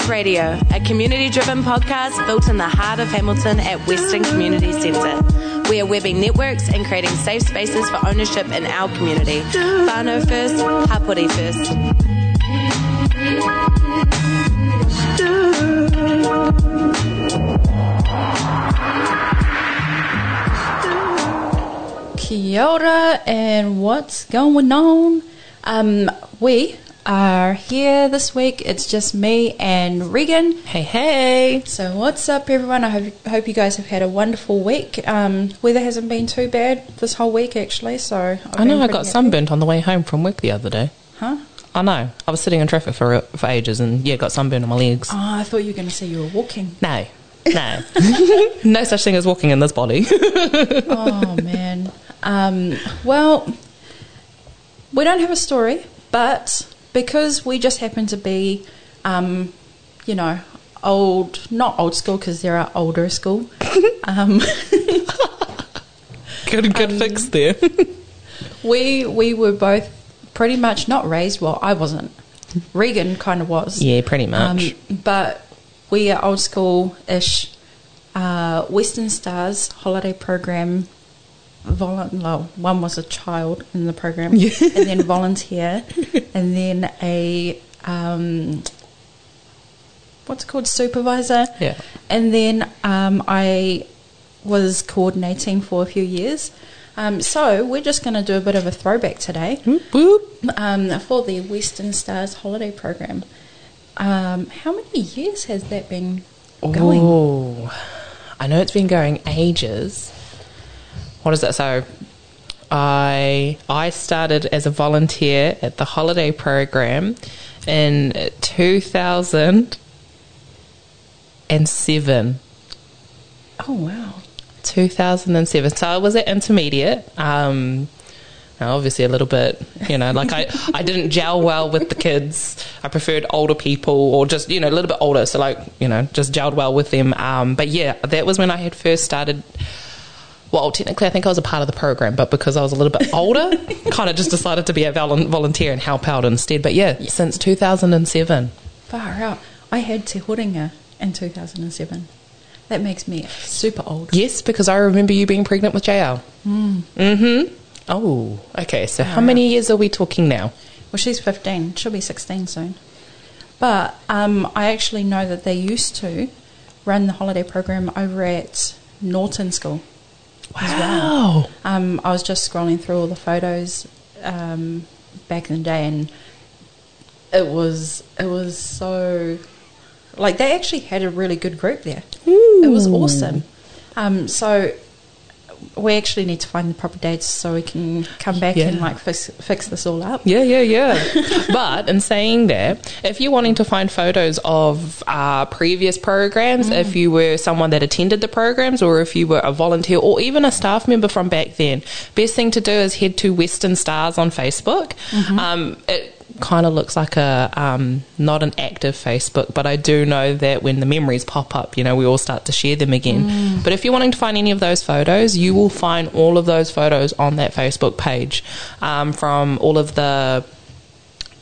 Radio, a community driven podcast built in the heart of Hamilton at Western Community Centre. We are webbing networks and creating safe spaces for ownership in our community. Whānau first, Hapori first. Kia ora and what's going on? Um, we are here this week. It's just me and Regan. Hey, hey. So what's up, everyone? I hope, hope you guys have had a wonderful week. Um, weather hasn't been too bad this whole week, actually. So I've I know I got happy. sunburnt on the way home from work the other day. Huh? I know. I was sitting in traffic for for ages and yeah, got sunburn on my legs. Oh, I thought you were going to say you were walking. No. No. no such thing as walking in this body. oh man. Um, well, we don't have a story, but because we just happen to be, um, you know, old, not old school because there are older school. um, good good fix there. we we were both pretty much not raised. Well, I wasn't. Regan kind of was. yeah, pretty much. Um, but we are old school ish. Uh, Western Stars holiday program. Volu- well, one was a child in the program, and then volunteer, and then a um, what's it called supervisor. Yeah. and then um, I was coordinating for a few years. Um, so we're just going to do a bit of a throwback today Whoop, whoop. um, for the Western Stars holiday program. Um, how many years has that been going? Oh, I know it's been going ages. What is that? So, I I started as a volunteer at the holiday program in two thousand and seven. Oh wow! 2007. So I was at intermediate. Um, obviously, a little bit, you know, like I, I didn't gel well with the kids. I preferred older people or just, you know, a little bit older. So, like, you know, just gelled well with them. Um, but yeah, that was when I had first started. Well, technically, I think I was a part of the program, but because I was a little bit older, kind of just decided to be a vol- volunteer and help out instead. But yeah, since 2007. Far out. I had Te Horinga in 2007. That makes me super old. Yes, because I remember you being pregnant with JL. Mm. Mm-hmm. Oh, okay. So how many years are we talking now? Well, she's 15. She'll be 16 soon. But um, I actually know that they used to run the holiday program over at Nawton School. As well. Wow. Um, I was just scrolling through all the photos um, back in the day, and it was it was so like they actually had a really good group there. It was awesome. Um, so we actually need to find the proper dates so we can come back and like fix, fix this all up. Yeah, yeah, yeah. but in saying that, if you're wanting to find photos of uh, previous programs, if you were someone that attended the programs, or if you were a volunteer, or even a staff member from back then, best thing to do is head to Western Stars on Facebook. Um, it kind of looks like a um, not an active Facebook, but I do know that when the memories pop up, you know, we all start to share them again. But if you're wanting to find any of those photos, you will find all of those photos on that Facebook page um, from all of the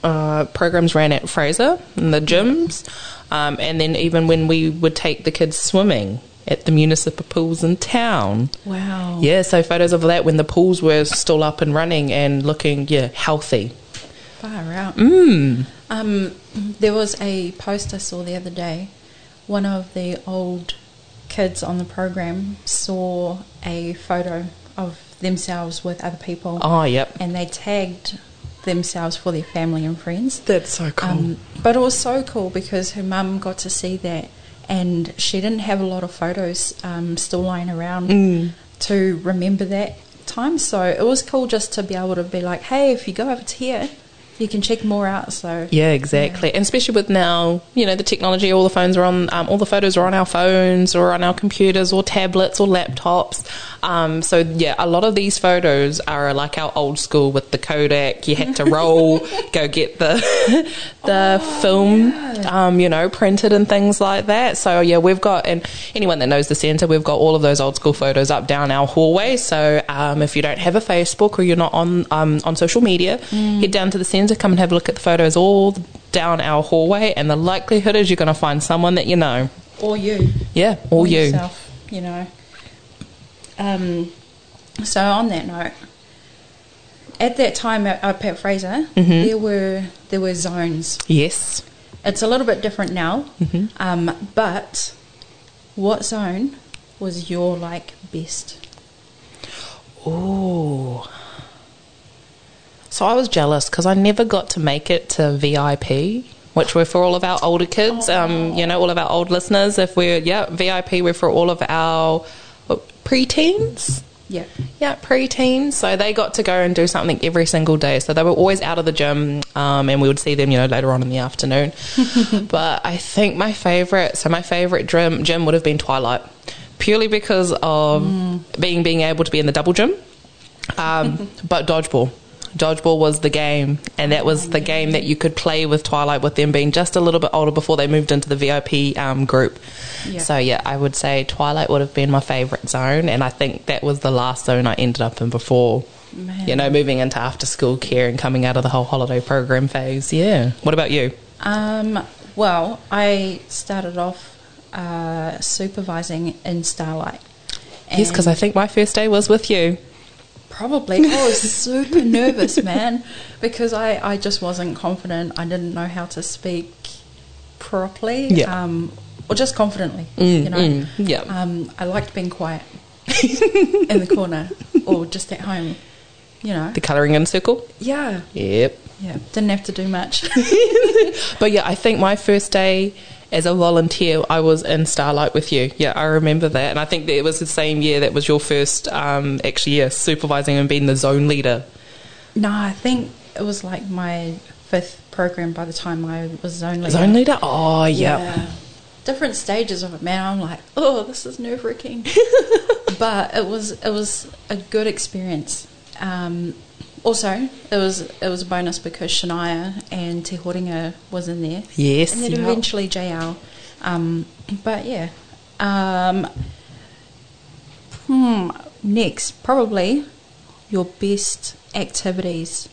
uh, programs ran at Fraser in the gyms, um, and then even when we would take the kids swimming at the municipal pools in town. Wow. Yeah, so photos of that when the pools were still up and running and looking, yeah, healthy. Far out. Mm. Um, there was a post I saw the other day. One of the old kids on the program saw a photo of themselves with other people, Oh, yep. and they tagged themselves for their family and friends. That's so cool. Um, but it was so cool because her mum got to see that, and she didn't have a lot of photos um, still lying around Mm. to remember that time. So it was cool just to be able to be like, hey, if you go over to here, you can check more out. So Yeah, exactly. And especially with now, you know, the technology, all the phones are on, um, all the photos are on our phones or on our computers or tablets or laptops. Um, so, yeah, a lot of these photos are like our old school with the Kodak. You had to roll, go get the, the film, um, you know, printed and things like that. So, yeah, we've got, and anyone that knows the centre, we've got all of those old school photos up down our hallway. So, um, if you don't have a Facebook or you're not on, um, on social media, head down to the centre, come and have a look at the photos all down our hallway, and the likelihood is you're going to find someone that you know. or you. Yeah, or, you. yourself, you know. Um, so on that note, at that time at, at Fraser, Mm-hmm. there were there were zones. Yes. It's a little bit different now, Mm-hmm. um, but what zone was your like best? Oh. So I was jealous because I never got to make it to VIP, which were for all of our older kids. Um, you know, all of our old listeners. If we're yeah VIP, we're for all of our preteens. Yeah, Yeah, preteens. So they got to go and do something every single day. So they were always out of the gym, um, and we would see them, you know, later on in the afternoon. but I think my favorite, so my favorite gym, gym would have been Twilight, purely because of being being able to be in the double gym. Um, but dodgeball. Dodgeball was the game, and that was the game that you could play with Twilight with them being just a little bit older before they moved into the VIP um, group. Yeah. So, yeah, I would say Twilight would have been my favourite zone, and I think that was the last zone I ended up in before, Man. you know, moving into after school care and coming out of the whole holiday program phase. Yeah. What about you? Um, well, I started off uh, supervising in Starlight. Yes, because I think my first day was with you. Probably I was super nervous, man, because I, I just wasn't confident. I didn't know how to speak properly, Yeah. um, or just confidently. Mm, you know, mm, yeah. Um, I liked being quiet in the corner or just at home. You know, The colouring in circle? yeah, Yep. yeah. Didn't have to do much. But yeah, I think my first day as a volunteer, I was in Starlight with you. Yeah, I remember that. And I think that it was the same year that was your first, um, actually, yeah, supervising and being the zone leader. No, I think it was like my fifth program by the time I was zone leader. Zone leader? Oh, yeah. Yeah. Different stages of it, man. I'm like, oh, this is nerve wracking. but it was it was a good experience. Um, also, it was it was a bonus because Shania and Te Horinga was in there. Yes. And then yeah. eventually JL. Um, but yeah. Um, hmm, next, probably your best activities.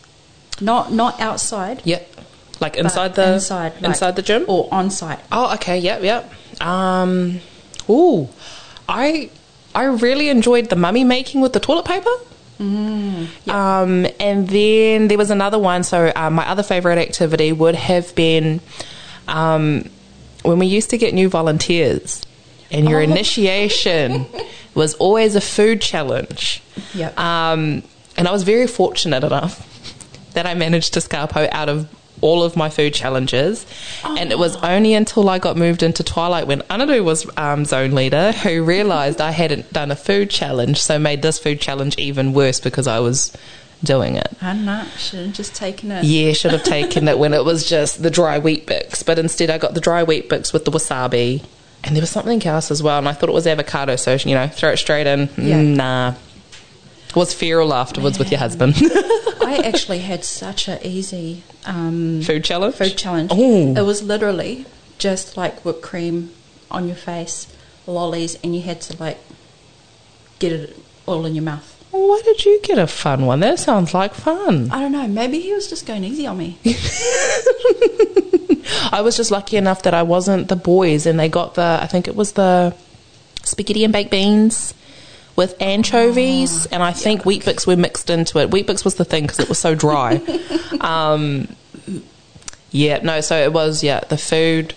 Not not outside. Yep. Like inside the inside, like- inside the gym? or on site. Oh, okay. Yep, yep. Um, ooh, I I really enjoyed the mummy making with the toilet paper. Um, and then there was another one. So uh, my other favorite activity would have been um, when we used to get new volunteers, and your initiation was always a food challenge. Yep. Um, and I was very fortunate enough that I managed to scarpo out of all of my food challenges. And it was only until I got moved into Twilight when Anadu was um, zone leader who realised I hadn't done a food challenge, so made this food challenge even worse because I was doing it. I don't know. Should have just taken it. Yeah, should have taken it when it was just the dry Weet-Bix, but instead I got the dry Weet-Bix with the wasabi. And there was something else as well, and I thought it was avocado, so you know, throw it straight in. Yeah. Nah. Was feral afterwards with your husband? I actually had such a easy um, Food challenge? food challenge. Ooh. It was literally just like whipped cream on your face, lollies, and you had to like get it all in your mouth. Why did you get a fun one? That sounds like fun. I don't know. Maybe he was just going easy on me. I was just lucky enough that I wasn't the boys, and they got the, I think it was the spaghetti and baked beans with anchovies, and I think Weet-Bix were mixed into it. Weet-Bix was the thing because it was so dry. um, yeah, no, so it was, yeah, the food.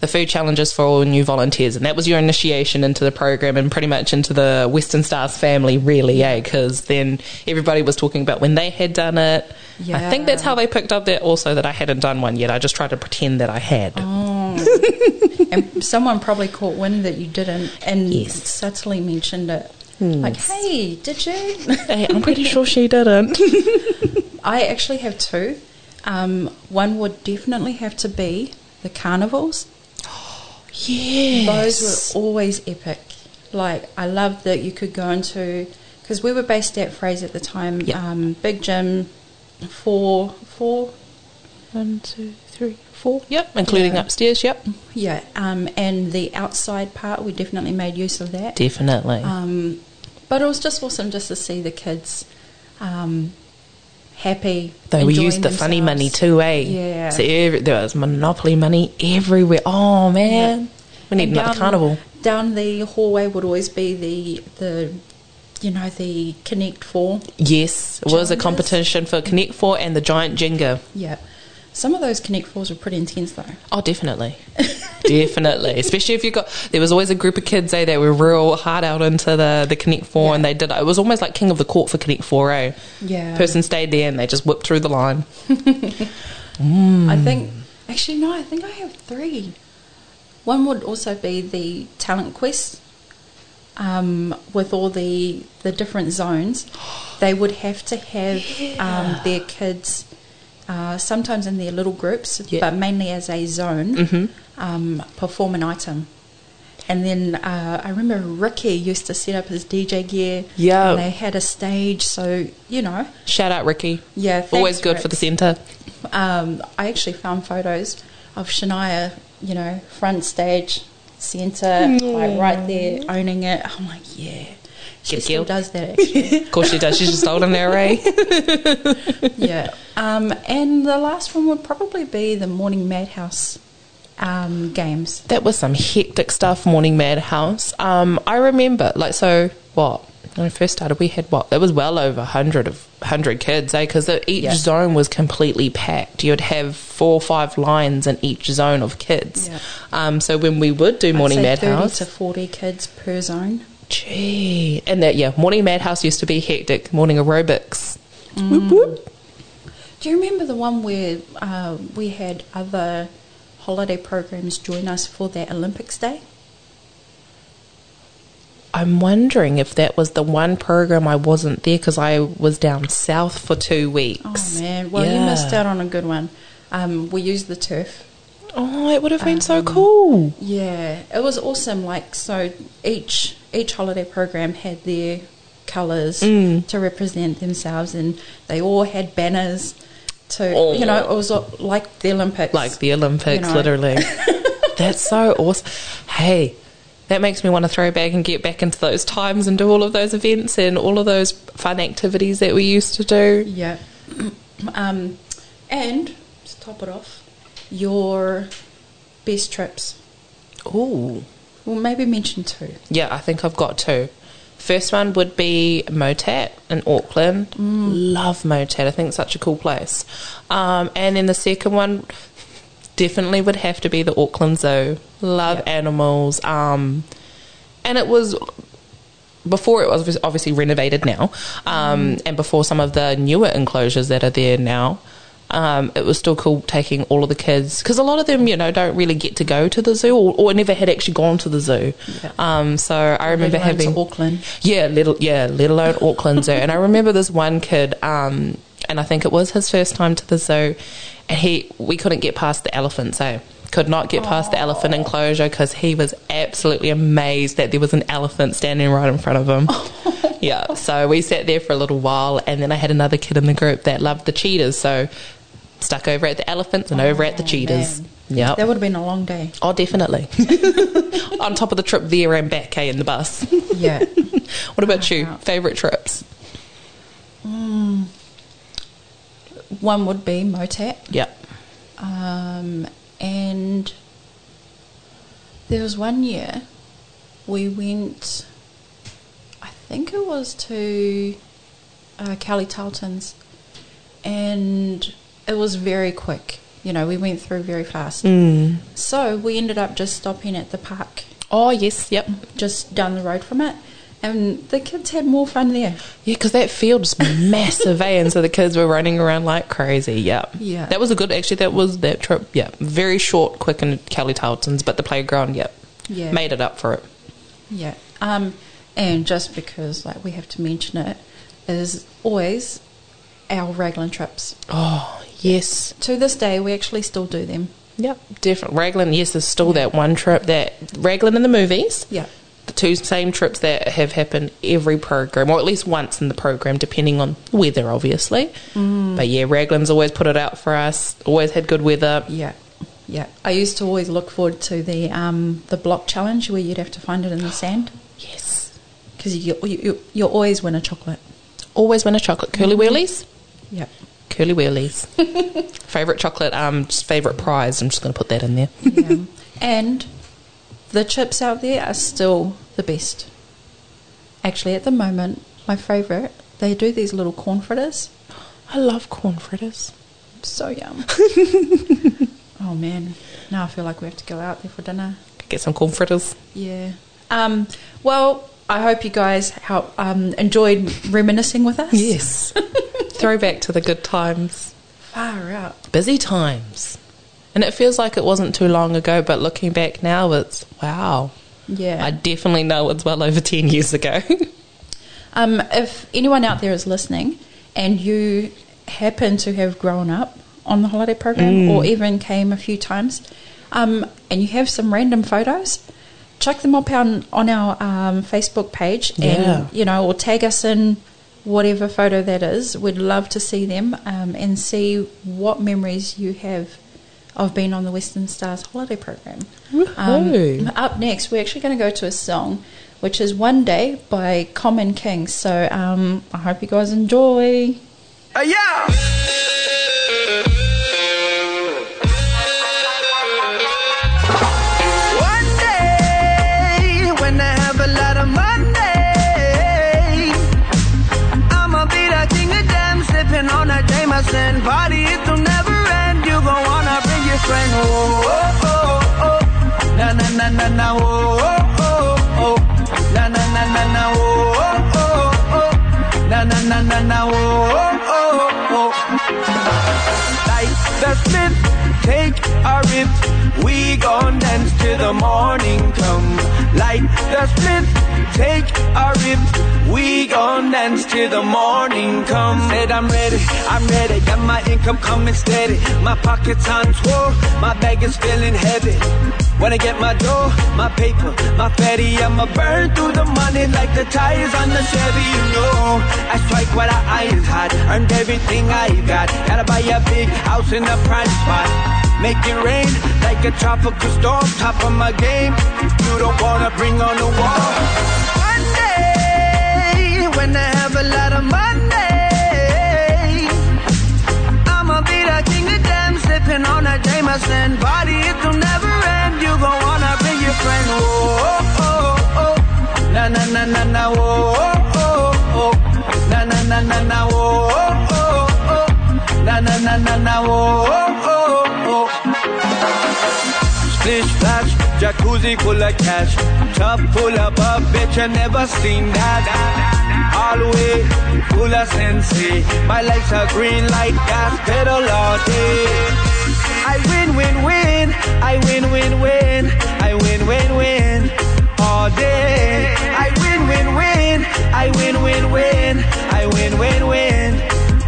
The food challenges for all new volunteers, and that was your initiation into the program and pretty much into the Western Stars family, really, yeah. Because then everybody was talking about when they had done it. Yeah. I think that's how they picked up that also that I hadn't done one yet. I just tried to pretend that I had. Oh. and someone probably caught wind that you didn't and Yes. subtly mentioned it. Like, hey, did you? Hey, I'm pretty sure she didn't. I actually have two. Um, one would definitely have to be the carnivals. Yes. Those were always epic. Like I loved that you could go into because we were based at Fraser at the time. Yeah. Um, big gym, four, four, One, two, three, four. Yep, including Yeah. upstairs. Yep, yeah. Um, and the outside part, we definitely made use of that. definitely. Um, but it was just awesome just to see the kids um, happy. Though we used the funny money too, eh? Yeah. So every, there was monopoly money everywhere. Oh man, we need And another down- carnival. Down the hallway would always be the the, you know, the Connect Four. Yes, it was a competition for Connect Four and the Giant Jenga. Yeah, some of those Connect Fours were pretty intense though. Oh, definitely. definitely. Especially if you got, there was always a group of kids, eh, that were real hard out into the, the Connect 4 Yeah. and they did, it was almost like King of the Court for Connect 4, eh? Yeah. Person stayed there and they just whipped through the line. I think actually no, I think I have three. One would also be the talent quest. Um, with all the the different zones, they would have to have um, their kids uh, sometimes in their little groups, Yeah. but mainly as a zone, Mhm. um, perform an item. And then uh, I remember Ricky used to set up his DJ gear. Yeah. and they had a stage, so you know, Shout out, Ricky. yeah, thanks, Always good for the centre. um, I actually found photos of Shania, you know, front stage, centre, like right there, owning it. I'm like, yeah. She still does that, actually. Of course she does. She's just older now, eh? yeah. Um, and the last one would probably be the Morning Madhouse um, games. That was some hectic stuff, Morning Madhouse. Um, I remember, like, so what? When I first started, we had what? It was well over 100 of 100 kids, eh? Because each Yeah. zone was completely packed. You'd have four or five lines in each zone of kids. Yeah. Um, so when we would do Morning Madhouse, 30 to 40 kids per zone. Gee, and that yeah, Morning Madhouse used to be hectic. Morning aerobics. Mm. Whoop, whoop. Do you remember the one where uh, we had other holiday programs join us for that Olympics Day? I'm wondering if that was the one program I wasn't there because I was down south for two weeks. Oh man, well you missed out on a good one. Um, we used the turf. Oh, it would have been so Um, cool. Yeah, it was awesome. Like so, each each holiday program had their colours Mm. to represent themselves, and they all had banners. To Oh. you know, it was like the Olympics. Like the Olympics, You know. literally. That's so awesome. Hey, that makes me want to throw back and get back into those times and do all of those events and all of those fun activities that we used to do. yeah. um, and to top it off, your best trips. Ooh. Well, maybe mention two. Yeah, I think I've got two. First one would be Motat in Auckland. Love Motat. I think it's such a cool place. Um, and then the second one definitely would have to be the Auckland Zoo. Love Yep. animals. Um, and it was before it was obviously renovated now, um, and before some of the newer enclosures that are there now. Um, it was still cool taking all of the kids because a lot of them, you know, don't really get to go to the zoo or, or never had actually gone to the zoo. Yeah. Um, so I remember Let alone to having Auckland. yeah, little yeah, let alone Auckland Zoo. And I remember this one kid, um, and I think it was his first time to the zoo, and he we couldn't get past the elephants. Eh? Could not get past the elephant enclosure because he was absolutely amazed that there was an elephant standing right in front of him. yeah, so we sat there for a little while, and then I had another kid in the group that loved the cheetahs, so stuck over at the elephants and over at the Oh, cheetahs. Yeah. That would have been a long day. Oh, definitely. On top of the trip there and back, hey, in the bus. Yeah. What about you? Favorite trips? One would be Motat. Yep. Um, and there was one year we went, I think it was to uh, Kelly Tarleton's, and it was very quick. You know, we went through very fast. Mm. So we ended up just stopping at the park, Oh yes, yep. just down the road from it, and the kids had more fun there. Yeah, because that field's massive, eh? And so the kids were running around like crazy. Yep. Yeah. That was a good. Actually, that was that trip. Yeah, very short, quick, and Kelly Tarleton's, but the playground, yep, Yeah. made it up for it. Yeah. Um, and just because like we have to mention it, is always our Raglan trips. Oh Yes. To this day, we actually still do them. Yep. Different. Raglan, yes, there's still that one trip that Raglan in the movies. Yeah. The two same trips that have happened every program, or at least once in the program, depending on weather, obviously. But yeah, Raglan's always put it out for us. Always had good weather. Yeah, yeah. I used to always look forward to the um, the block challenge where you'd have to find it in the sand Yes. because you, you you you'll always win a chocolate. Always win a chocolate curly wheelies. Yeah, Curly wheelies. favorite chocolate. Um, just favorite prize. I'm just going to put that in there. yeah. and the chips out there are still the best. Actually, at the moment, my favourite. They do these little corn fritters. I love corn fritters. So yum. oh man, now I feel like we have to go out there for dinner. Get some corn fritters. Yeah. Um, well, I hope you guys help, um, enjoyed reminiscing with us. Yes. Throwback to the good times. Far out. Busy times. And it feels like it wasn't too long ago, but looking back now, it's wow. Yeah. I definitely know it's well over 10 years ago. Um, if anyone out there is listening and you happen to have grown up on the holiday program or even came a few times um, and you have some random photos, chuck them up on, on our um, Facebook page and, Yeah. you know, or tag us in whatever photo that is. We'd love to see them um, and see what memories you have of being on the Western Stars holiday program. Um, up next, we're actually going to go to a song, which is One Day by Common King. So um, I hope you guys enjoy. yeah. Friend. Oh, oh, oh, oh. Na na na na na. Oh, oh, oh, oh. Na na na na na. Oh, oh, oh, oh. Na na na na na. Oh, oh, oh, oh. Like the slip, take a rip. We gon' dance till the morning come. Like the slip, take a rip. We gon' dance till the morning come. Said I'm ready, I'm ready. Got my income coming steady. My pockets on tour, my bag is feeling heavy. When I get my dough, my paper, my fatty, I'ma burn through the money like the tires on the Chevy. You know, I strike while the iron's hot. Earned everything I got. Gotta buy a big house in a prime spot. Make it rain like a tropical storm. Top of my game. You don't wanna bring on the wall. When I have a lot of money, I'ma be the king of them, sipping on a Jameson. Party it'll never end. You gon' wanna bring your friend. Oh, oh, oh, oh. na na na na na. Oh, oh, oh, oh. na na na na na. Oh, oh, oh, oh. na na na na na. Oh, oh, oh, jacuzzi full of cash, tub full of up, bitch I never seen that. All the way full of sensei, my life's a green light, gas pedal all day. I win, win, win, I win, win, win, I win, win, win, all day. I win, win, win, I win, win, win, I win, win, win,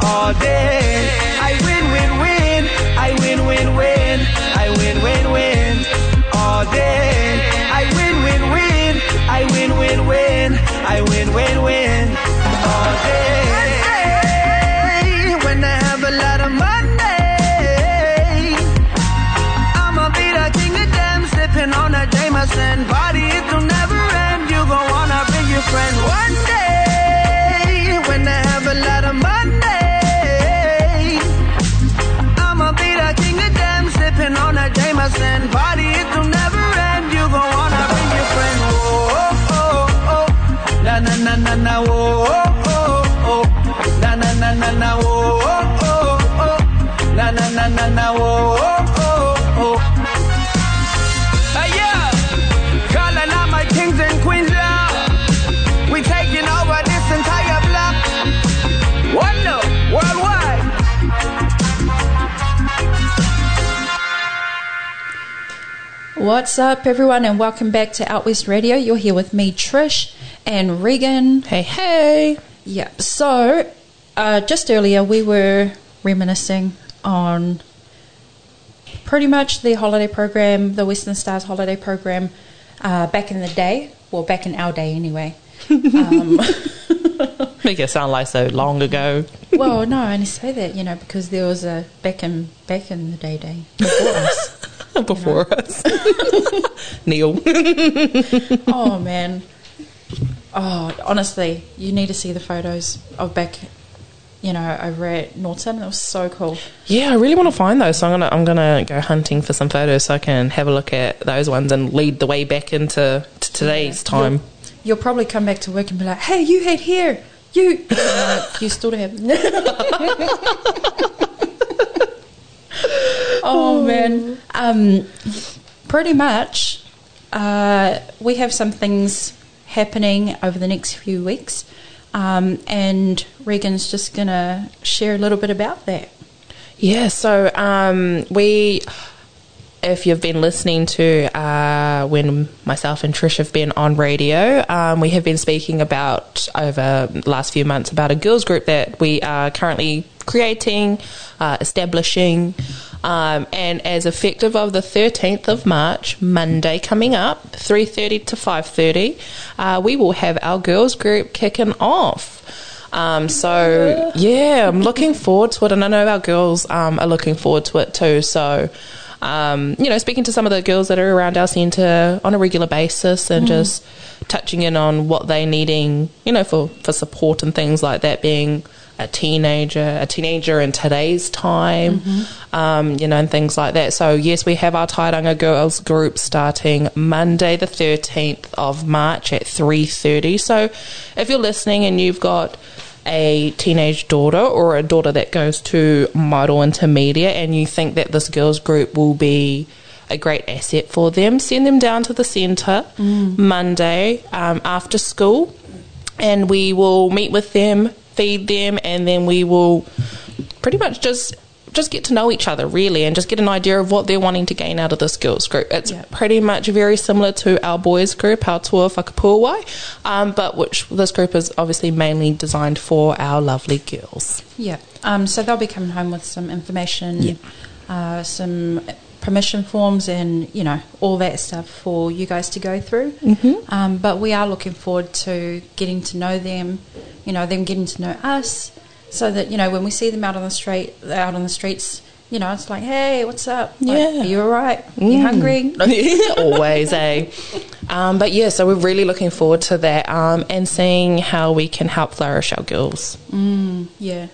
all day. I win, win, win, I win, win, win, I win, win, win, all day. I win, win, win, I win, win, win, I win, win, win, all day. When I have a lot of money, I'ma be the king of them, sipping on a Jameson. Party it'll never end. You gon' wanna bring your friend one day. What's up, everyone, and welcome back to Out West Radio. You're here with me, Trish, and Regan. Hey, hey. Yeah. So, uh, just earlier we were reminiscing on pretty much the holiday program, the Western Stars holiday program, uh, back in the day. Well, back in our day anyway. Um, Make it sound like so long ago. well, no, I only say that you know because there was a back in back in the day day before us. Before us. Neil. oh man. Oh, honestly, you need to see the photos of back, you know, over at Nawton. It was so cool. Yeah, I really want to find those. So I'm gonna I'm gonna go hunting for some photos so I can have a look at those ones and lead the way back into to today's time. You'll, you'll probably come back to work and be like, "Hey, you had here, you, uh, you still have." Oh man, um, pretty much. Uh, we have some things happening over the next few weeks, um, and Regan's just gonna share a little bit about that. Yeah, so um, we, if you've been listening to uh, when myself and Trish have been on radio, um, we have been speaking about over the last few months about a girls group that we are currently creating, uh, establishing. Um, and as effective of the 13th of March, Monday coming up, 3.30 to 5.30, uh, we will have our girls group kicking off. Um, so yeah, I'm looking forward to it, and I know our girls um, are looking forward to it too. So, um, you know, speaking to some of the girls that are around our centre on a regular basis, and just touching in on what they're needing, you know, for for support and things like that. Being a teenager, a teenager in today's time, um, you know, and things like that. So yes, we have our Tairanga Girls group starting Monday, the thirteenth of March at three thirty. So if you're listening and you've got a teenage daughter or a daughter that goes to model intermediate and you think that this girls group will be a great asset for them, send them down to the centre Monday um, after school and we will meet with them, feed them, and then we will pretty much just just get to know each other really and just get an idea of what they're wanting to gain out of this girls group. It's Yeah. pretty much very similar to our boys group, our tour Whakapuawai, um, but which this group is obviously mainly designed for our lovely girls. Yeah. Um, so they'll be coming home with some information, uh, some permission forms, and you know all that stuff for you guys to go through. Mm-hmm. Um, but we are looking forward to getting to know them. You know, them getting to know us, so that you know when we see them out on the street, out on the streets. You know, it's like, hey, what's up? Like, Yeah. are you all right? You hungry? Always, eh? Um, but yeah, so we're really looking forward to that um, and seeing how we can help flourish our girls. Yeah.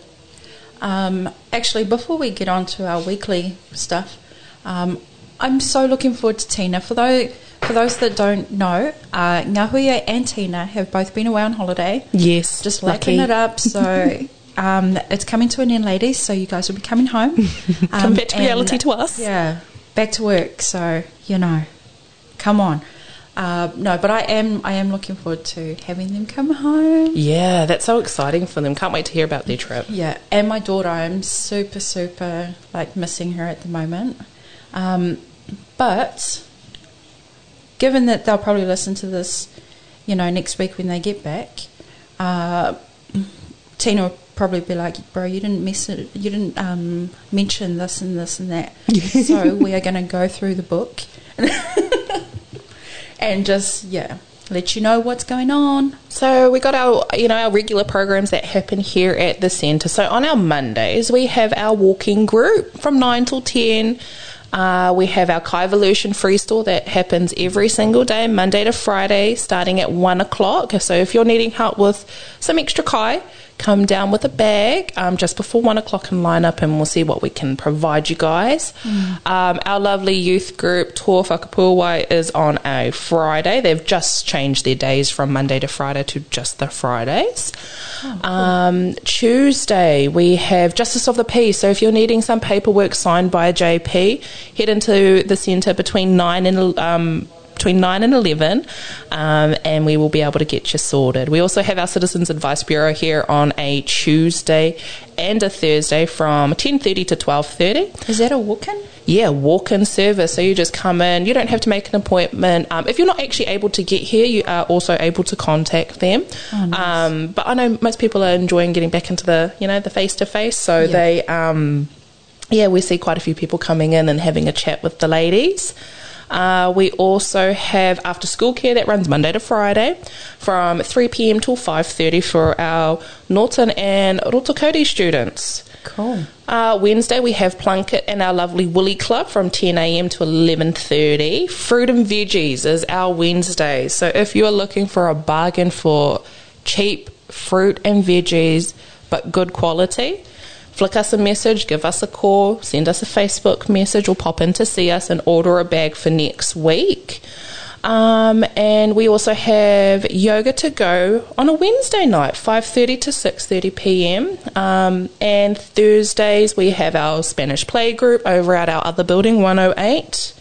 Um, actually, before we get on to our weekly stuff, um, I'm so looking forward to Tina. For those for those that don't know, uh, Ngahuia and Tina have both been away on holiday, Yes, just lucky. it up. So um, it's coming to an end, ladies. So you guys will be coming home. Um, Come back to and- reality to us. Yeah, back to work. So you know, come on. Uh, no, but I am I am looking forward to having them come home. Yeah, that's so exciting for them. Can't wait to hear about their trip. Yeah, and my daughter, I'm super, super like missing her at the moment. Um, but given that they'll probably listen to this, you know, next week when they get back, uh, Tina will probably be like, "Bro, you didn't miss it. You didn't um, mention this and this and that." so we are going to go through the book and just yeah, let you know what's going on. So we got our, you know, our regular programs that happen here at the centre. So on our Mondays, we have our walking group from nine till ten. Uh, we have our Kai Evolution freestyle that happens every single day, Monday to Friday, starting at one o'clock. So if you're needing help with some extra Kai, come down with a bag um, just before one o'clock and line up, and we'll see what we can provide you guys. Um, our lovely youth group, Tour Whakapuawai, is on a Friday. They've just changed their days from Monday to Friday to just the Fridays. um, Tuesday, we have Justice of the Peace. So if you're needing some paperwork signed by a JP, head into the centre between 9 and um, between 9 and 11 um, and we will be able to get you sorted. We also have our Citizens Advice Bureau here on a Tuesday and a Thursday from 10.30 to 12.30. Is that a walk-in? Yeah, walk-in service. So you just come in. You don't have to make an appointment. Um, if you're not actually able to get here, you are also able to contact them. um, but I know most people are enjoying getting back into the, you know, the face-to-face. So Yeah. they, um, yeah, we see quite a few people coming in and having a chat with the ladies. Uh, we also have after school care that runs Monday to Friday from 3 p.m. till 5:30 for our Nawton and Rotokauri students. Cool. Uh, Wednesday we have Plunket and our lovely Woolly Club from 10 a.m. to 11:30. Fruit and veggies is our Wednesday. So if you are looking for a bargain for cheap fruit and veggies but good quality, flick us a message, give us a call, send us a Facebook message, or pop in to see us and order a bag for next week. Um, and we also have yoga to go on a Wednesday night, 5.30 to 6.30 p.m. Um, and Thursdays we have our Spanish play group over at our other building, 108,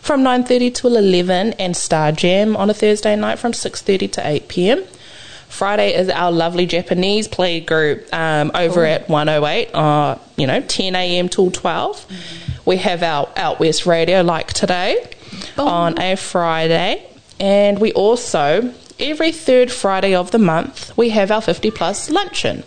from 9.30 to 11, and Star Jam on a Thursday night from 6.30 to 8 p.m. Friday is our lovely Japanese play group um, over at 108, uh, you know, 10 a.m. till 12. We have our Out West radio like today on a Friday. And we also, every third Friday of the month, we have our 50 plus luncheon.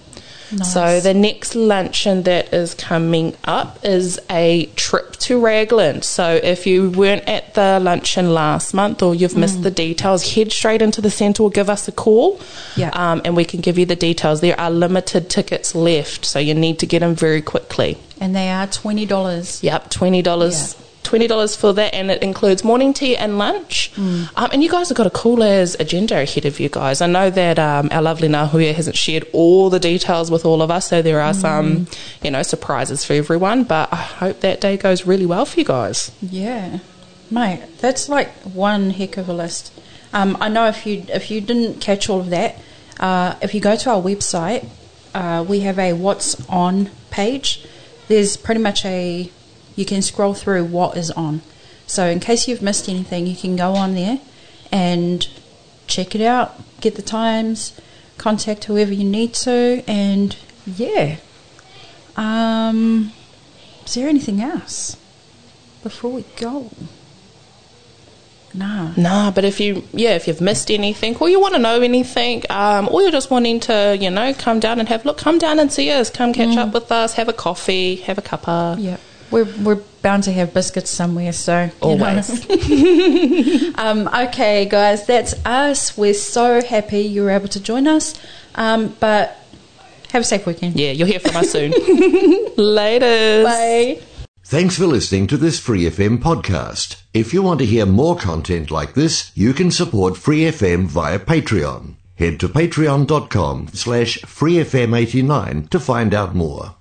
So the next luncheon that is coming up is a trip to Raglan. So if you weren't at the luncheon last month or you've missed the details, head straight into the centre or give us a call. Yeah. Um, and we can give you the details. There are limited tickets left, so you need to get them very quickly. And they are twenty dollars. Yep, twenty dollars. Twenty dollars for that, and it includes morning tea and lunch. Um, and you guys have got a cool as agenda ahead of you guys. I know that um, our lovely Ngahuia hasn't shared all the details with all of us, so there are some, you know, surprises for everyone. But I hope that day goes really well for you guys. Yeah, mate, that's like one heck of a list. Um, I know if you if you didn't catch all of that, uh, if you go to our website, uh, we have a what's on page. There's pretty much a you can scroll through what is on. So in case you've missed anything, you can go on there and check it out, get the times, contact whoever you need to, and yeah. Um, is there anything else before we go? Nah. Nah, but if you, yeah, if you've missed anything or you want to know anything, um, or you're just wanting to, you know, come down and have a look, come down and see us, come catch up with us, have a coffee, have a cuppa. Yeah. We're, we're bound to have biscuits somewhere, so. Always. um, okay, guys, that's us. We're so happy you were able to join us. Um, but have a safe weekend. Yeah, you'll hear from us soon. Later. Bye. Thanks for listening to this Free FM podcast. If you want to hear more content like this, you can support Free FM via Patreon. Head to patreon.com slash freefm89 to find out more.